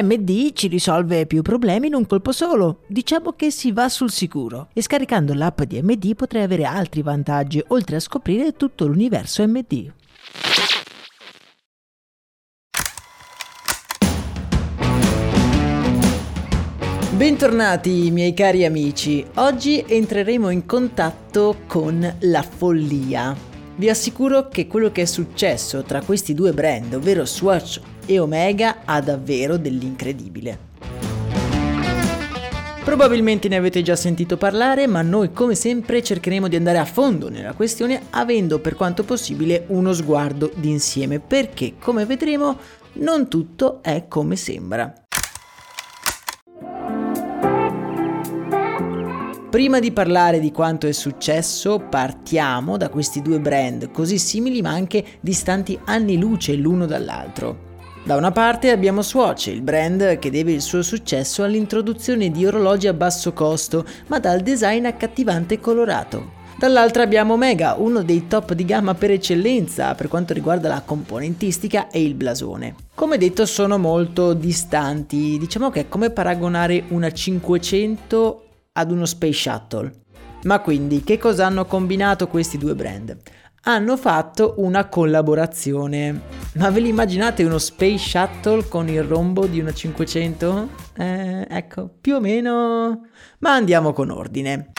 MD ci risolve più problemi in un colpo solo. Diciamo che si va sul sicuro. E scaricando l'app di MD potrai avere altri vantaggi, oltre a scoprire tutto l'universo MD. Bentornati miei cari amici, oggi entreremo in contatto con la follia. Vi assicuro che quello che è successo tra questi due brand, ovvero Swatch e Omega ha davvero dell'incredibile. Probabilmente ne avete già sentito parlare, ma noi come sempre cercheremo di andare a fondo nella questione avendo per quanto possibile uno sguardo d'insieme, perché come vedremo non tutto è come sembra. Prima di parlare di quanto è successo, partiamo da questi due brand così simili ma anche distanti anni luce l'uno dall'altro. Da una parte abbiamo Swatch, il brand che deve il suo successo all'introduzione di orologi a basso costo, ma dal design accattivante e colorato. Dall'altra abbiamo Omega, uno dei top di gamma per eccellenza per quanto riguarda la componentistica e il blasone. Come detto sono molto distanti, diciamo che è come paragonare una 500 ad uno Space Shuttle. Ma quindi che cosa hanno combinato questi due brand? hanno fatto una collaborazione. Ma ve li immaginate uno Space Shuttle con il rombo di una 500? Eh, ecco, più o meno. Ma andiamo con ordine.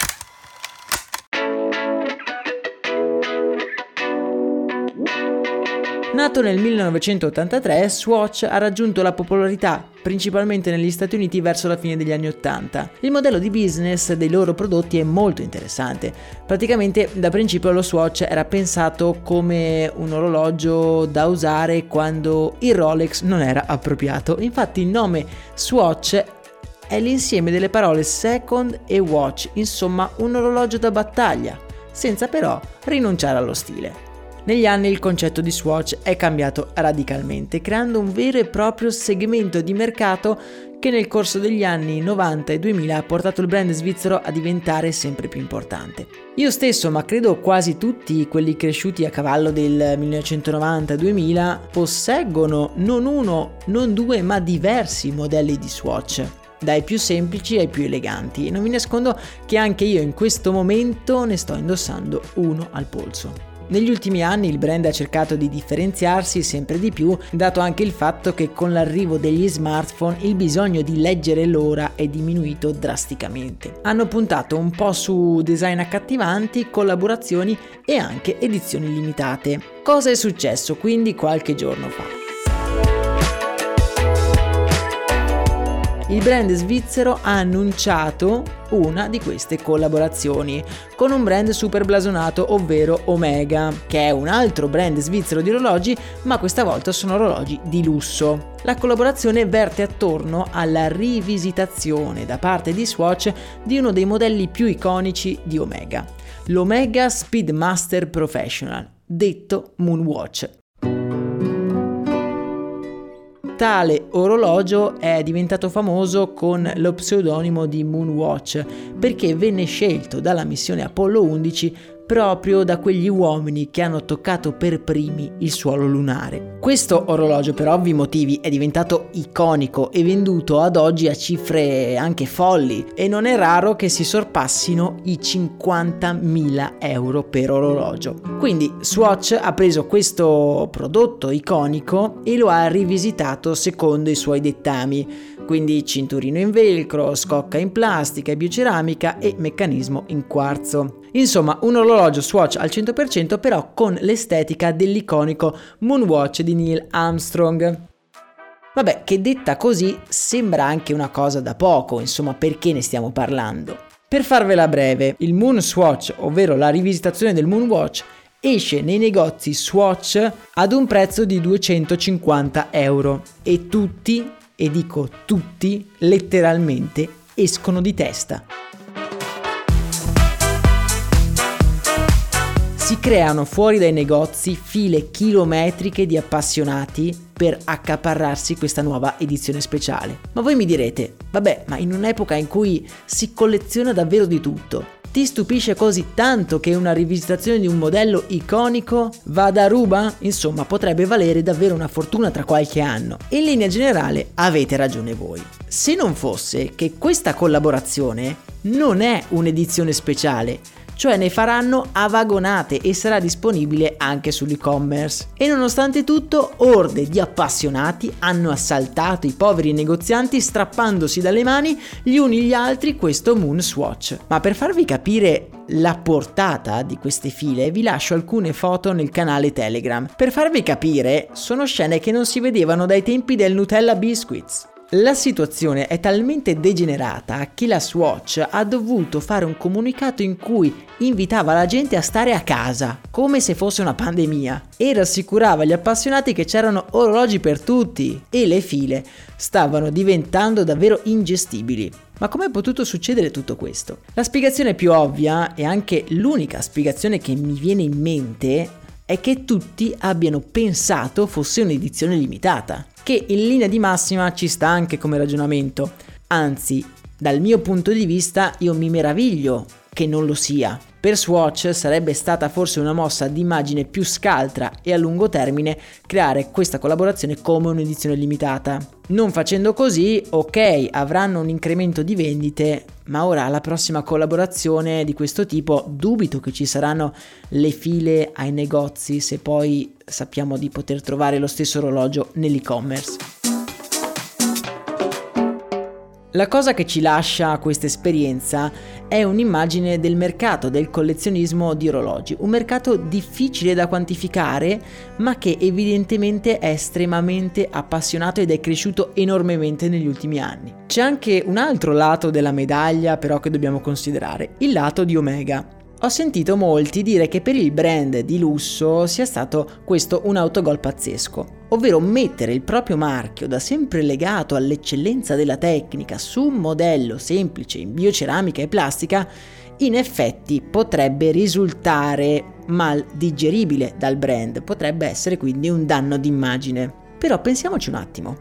Nato nel 1983, Swatch ha raggiunto la popolarità principalmente negli Stati Uniti verso la fine degli anni 80. Il modello di business dei loro prodotti è molto interessante. Praticamente da principio lo Swatch era pensato come un orologio da usare quando il Rolex non era appropriato. Infatti il nome Swatch è l'insieme delle parole second e watch, insomma un orologio da battaglia, senza però rinunciare allo stile. Negli anni il concetto di Swatch è cambiato radicalmente, creando un vero e proprio segmento di mercato che nel corso degli anni 90 e 2000 ha portato il brand svizzero a diventare sempre più importante. Io stesso, ma credo quasi tutti quelli cresciuti a cavallo del 1990-2000, posseggono non uno, non due, ma diversi modelli di Swatch dai più semplici ai più eleganti e non vi nascondo che anche io in questo momento ne sto indossando uno al polso. Negli ultimi anni il brand ha cercato di differenziarsi sempre di più, dato anche il fatto che con l'arrivo degli smartphone il bisogno di leggere l'ora è diminuito drasticamente. Hanno puntato un po' su design accattivanti, collaborazioni e anche edizioni limitate. Cosa è successo quindi qualche giorno fa? il brand svizzero ha annunciato una di queste collaborazioni con un brand super blasonato, ovvero Omega, che è un altro brand svizzero di orologi, ma questa volta sono orologi di lusso. La collaborazione verte attorno alla rivisitazione da parte di Swatch di uno dei modelli più iconici di Omega, l'Omega Speedmaster Professional, detto Moonwatch. Tale orologio è diventato famoso con lo pseudonimo di Moonwatch perché venne scelto dalla missione Apollo 11 proprio da quegli uomini che hanno toccato per primi il suolo lunare. Questo orologio per ovvi motivi è diventato iconico e venduto ad oggi a cifre anche folli e non è raro che si sorpassino i 50.000 euro per orologio. Quindi Swatch ha preso questo prodotto iconico e lo ha rivisitato secondo i suoi dettami quindi cinturino in velcro, scocca in plastica e bioceramica e meccanismo in quarzo. Insomma, un orologio Swatch al 100% però con l'estetica dell'iconico Moonwatch di Neil Armstrong. Vabbè, che detta così sembra anche una cosa da poco, insomma, perché ne stiamo parlando? Per farvela breve, il Moon Swatch, ovvero la rivisitazione del Moonwatch, esce nei negozi Swatch ad un prezzo di 250 euro e tutti, e dico tutti, letteralmente escono di testa. Si creano fuori dai negozi file chilometriche di appassionati per accaparrarsi questa nuova edizione speciale. Ma voi mi direte, vabbè, ma in un'epoca in cui si colleziona davvero di tutto, ti stupisce così tanto che una rivisitazione di un modello iconico vada a ruba? Insomma, potrebbe valere davvero una fortuna tra qualche anno. In linea generale avete ragione voi. Se non fosse che questa collaborazione non è un'edizione speciale, cioè ne faranno a vagonate e sarà disponibile anche sull'e-commerce. E nonostante tutto, orde di appassionati hanno assaltato i poveri negozianti strappandosi dalle mani gli uni gli altri questo Moon Swatch. Ma per farvi capire la portata di queste file vi lascio alcune foto nel canale Telegram. Per farvi capire, sono scene che non si vedevano dai tempi del Nutella Biscuits. La situazione è talmente degenerata che la Swatch ha dovuto fare un comunicato in cui invitava la gente a stare a casa, come se fosse una pandemia, e rassicurava gli appassionati che c'erano orologi per tutti e le file stavano diventando davvero ingestibili. Ma come è potuto succedere tutto questo? La spiegazione più ovvia e anche l'unica spiegazione che mi viene in mente è che tutti abbiano pensato fosse un'edizione limitata che in linea di massima ci sta anche come ragionamento. Anzi, dal mio punto di vista io mi meraviglio che non lo sia. Per Swatch sarebbe stata forse una mossa d'immagine più scaltra e a lungo termine creare questa collaborazione come un'edizione limitata. Non facendo così, ok, avranno un incremento di vendite, ma ora alla prossima collaborazione di questo tipo dubito che ci saranno le file ai negozi se poi sappiamo di poter trovare lo stesso orologio nell'e-commerce. La cosa che ci lascia questa esperienza è un'immagine del mercato del collezionismo di orologi, un mercato difficile da quantificare ma che evidentemente è estremamente appassionato ed è cresciuto enormemente negli ultimi anni. C'è anche un altro lato della medaglia però che dobbiamo considerare, il lato di Omega. Ho sentito molti dire che per il brand di lusso sia stato questo un autogol pazzesco, ovvero mettere il proprio marchio da sempre legato all'eccellenza della tecnica su un modello semplice in bioceramica e plastica, in effetti potrebbe risultare mal digeribile dal brand, potrebbe essere quindi un danno d'immagine. Però pensiamoci un attimo.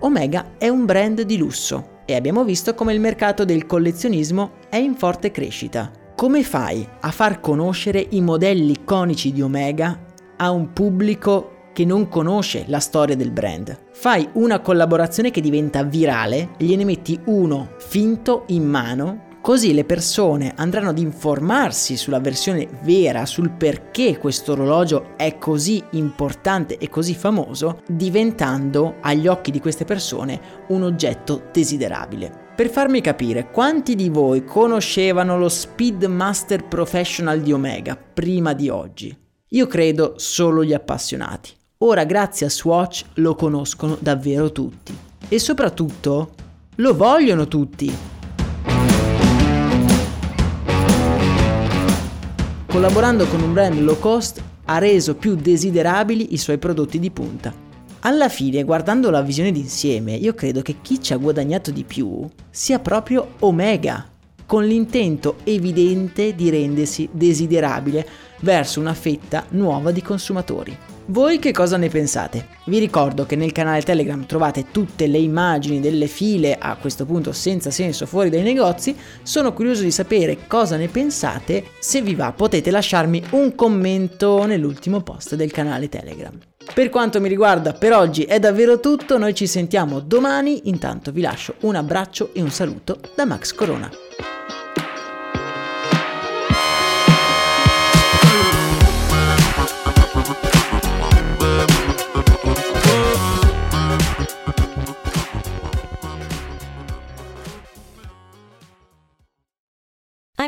Omega è un brand di lusso e abbiamo visto come il mercato del collezionismo è in forte crescita. Come fai a far conoscere i modelli iconici di Omega a un pubblico che non conosce la storia del brand? Fai una collaborazione che diventa virale, gliene metti uno finto in mano Così le persone andranno ad informarsi sulla versione vera, sul perché questo orologio è così importante e così famoso, diventando agli occhi di queste persone un oggetto desiderabile. Per farmi capire, quanti di voi conoscevano lo Speedmaster Professional di Omega prima di oggi? Io credo solo gli appassionati. Ora grazie a Swatch lo conoscono davvero tutti. E soprattutto lo vogliono tutti. Collaborando con un brand low cost ha reso più desiderabili i suoi prodotti di punta. Alla fine, guardando la visione d'insieme, io credo che chi ci ha guadagnato di più sia proprio Omega, con l'intento evidente di rendersi desiderabile verso una fetta nuova di consumatori. Voi che cosa ne pensate? Vi ricordo che nel canale Telegram trovate tutte le immagini delle file a questo punto senza senso fuori dai negozi. Sono curioso di sapere cosa ne pensate. Se vi va potete lasciarmi un commento nell'ultimo post del canale Telegram. Per quanto mi riguarda per oggi è davvero tutto, noi ci sentiamo domani, intanto vi lascio un abbraccio e un saluto da Max Corona.